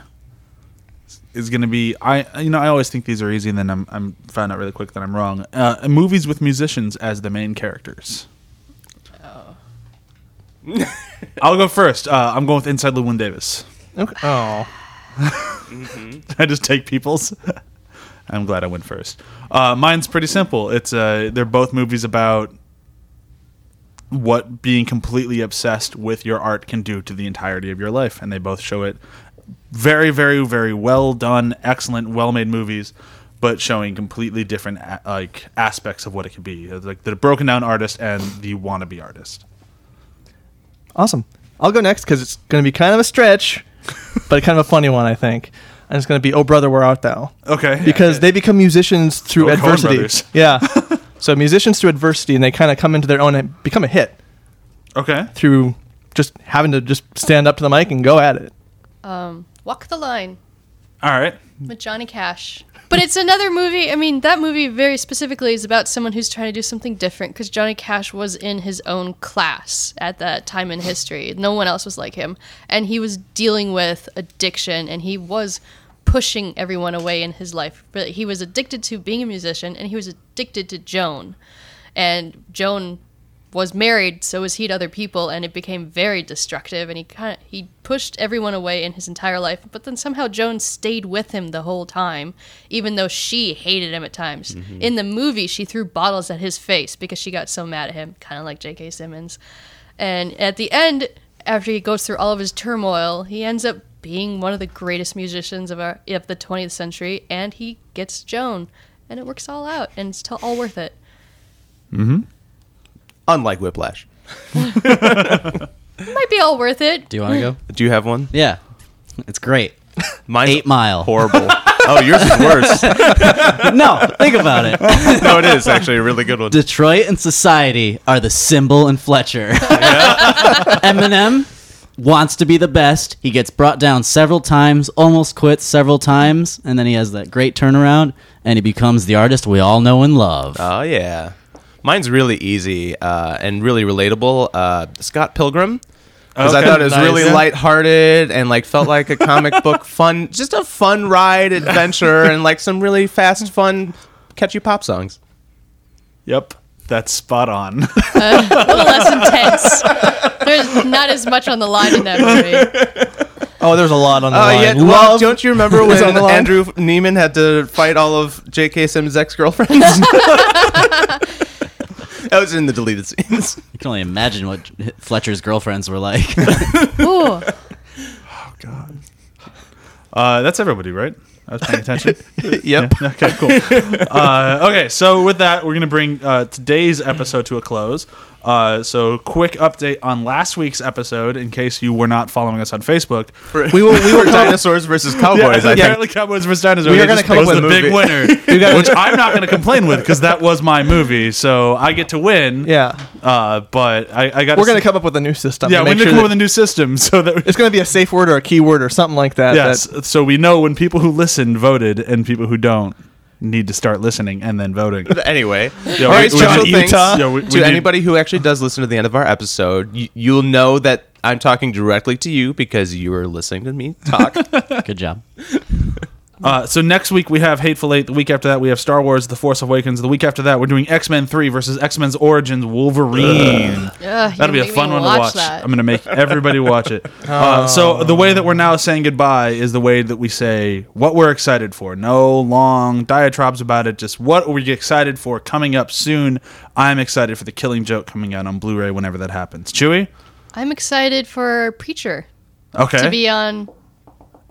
is going to be I you know I always think these are easy and then I'm I'm found out really quick that I'm wrong. Uh, movies with musicians as the main characters. I'll go first. Uh, I'm going with Inside Llewyn Davis. Okay. Oh, I just take people's. I'm glad I went first. Uh, mine's pretty simple. It's uh, they're both movies about what being completely obsessed with your art can do to the entirety of your life, and they both show it. Very, very, very well done, excellent, well-made movies, but showing completely different a- like aspects of what it could be, like the broken down artist and the wannabe artist. awesome. I'll go next because it's going to be kind of a stretch, but kind of a funny one, I think. And it's going to be "Oh Brother, Where Art Thou?" Okay, because they become musicians through Oh, adversity. Yeah. so musicians through adversity, and they kind of come into their own and become a hit okay, through just having to just stand up to the mic and go at it. Um, Walk the Line all right. with Johnny Cash. But it's another movie. I mean, that movie very specifically is about someone who's trying to do something different because Johnny Cash was in his own class at that time in history. No one else was like him. And he was dealing with addiction and he was pushing everyone away in his life. But he was addicted to being a musician and he was addicted to Joan. And Joan was married, so was he to other people, and it became very destructive. And he kind of he pushed everyone away in his entire life. But then somehow Joan stayed with him the whole time, even though she hated him at times. Mm-hmm. In the movie, she threw bottles at his face because she got so mad at him, kind of like J.K. Simmons. And at the end, after he goes through all of his turmoil, he ends up being one of the greatest musicians of our of the 20th century, and he gets Joan, and it works all out, and it's t- all worth it. Mm-hmm. Unlike Whiplash. It might be all worth it. Do you want to go? Do you have one? Yeah, it's great. Mine's Eight Mile. horrible. oh, yours is worse. no, think about it. no, it is actually a really good one. Detroit and society are the cymbal and Fletcher. Eminem wants to be the best. He gets brought down several times, almost quits several times, and then he has that great turnaround and he becomes the artist we all know and love. Oh yeah, mine's really easy uh, and really relatable. Uh, Scott Pilgrim, because I thought it was nice. really Yeah. lighthearted and like felt like a comic book fun, just a fun ride adventure and like some really fast, fun, catchy pop songs. Yep, that's spot on. a little less intense. There's not as much on the line in that movie. Oh, there's a lot on the Oh line. yeah, well, don't you remember is on when the line. Andrew Neiman had to fight all of J.K. Simmons' ex-girlfriends? that was in the deleted scenes. You can only imagine what Fletcher's girlfriends were like. Ooh, Oh God. Uh, that's everybody, right? I was paying attention. yep. okay, cool. Uh, okay, so with that, we're going to bring uh, today's episode to a close. Uh, so, quick update on last week's episode in case you were not following us on Facebook. We will. We were dinosaurs versus cowboys. I think. apparently Cowboys vs. Dinosaurs We are gonna come up was with the a big winner, which I'm not going to complain with because that was my movie, so I get to win. Yeah. Uh, but I, I got. We're going to come up with a new system. Yeah, we're going to come up with a new system so that it's going to be a safe word or a keyword or something like that. yes, that- so we know when people who listen voted and people who don't need to start listening and then voting. Anyway, Yeah, very we- special we- thanks Yeah, we- we to need- anybody who actually does listen to the end of our episode. You, you'll know that I'm talking directly to you because you are listening to me talk. Good job. Uh, so next week we have Hateful Eight. The week after that we have Star Wars: The Force Awakens. The week after that we're doing X Men Three versus X Men's Origins Wolverine. Ugh, That'll be a fun one to watch. that. I'm going to make everybody watch it. Uh, so the way that we're now saying goodbye is the way that we say what we're excited for. No long diatribes about it. Just what are we excited for coming up soon. I'm excited for the Killing Joke coming out on Blu-ray whenever that happens. Chewy, I'm excited for Preacher okay, to be on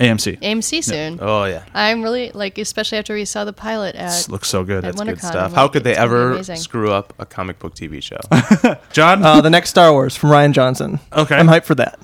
AMC. AMC soon. oh yeah, I'm really like, especially after we saw the pilot at. This looks so good. At good WonderCon, stuff. I'm How like, could they it's gonna be ever amazing. screw up a comic book TV show? John, uh, the next Star Wars from Rian Johnson. Okay. I'm hyped for that.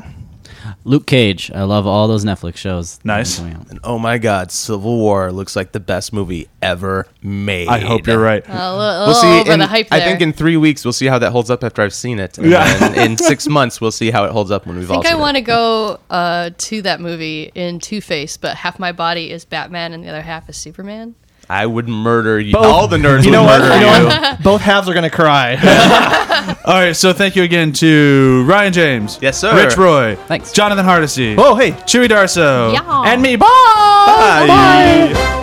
Luke Cage. I love all those Netflix shows. Nice. and oh my God, Civil War looks like the best movie ever made. I hope you're right. A little, We'll see. over in- the hype I think in three weeks we'll see how that holds up after I've seen it. And Yeah. then in six months we'll see how it holds up when we've all seen it. I all think I want to go uh, to that movie in Two Face, but half my body is Batman and the other half is Superman. I would murder you. Both. All the nerds You know would what? murder You know what? Both halves are going to cry. All right, so thank you again to Ryan James. Yes, sir. Rich Roy. Thanks. Jonathan Hardesty. oh, hey. Chewy Darso. Yeah. And me. Bye. Bye. Bye.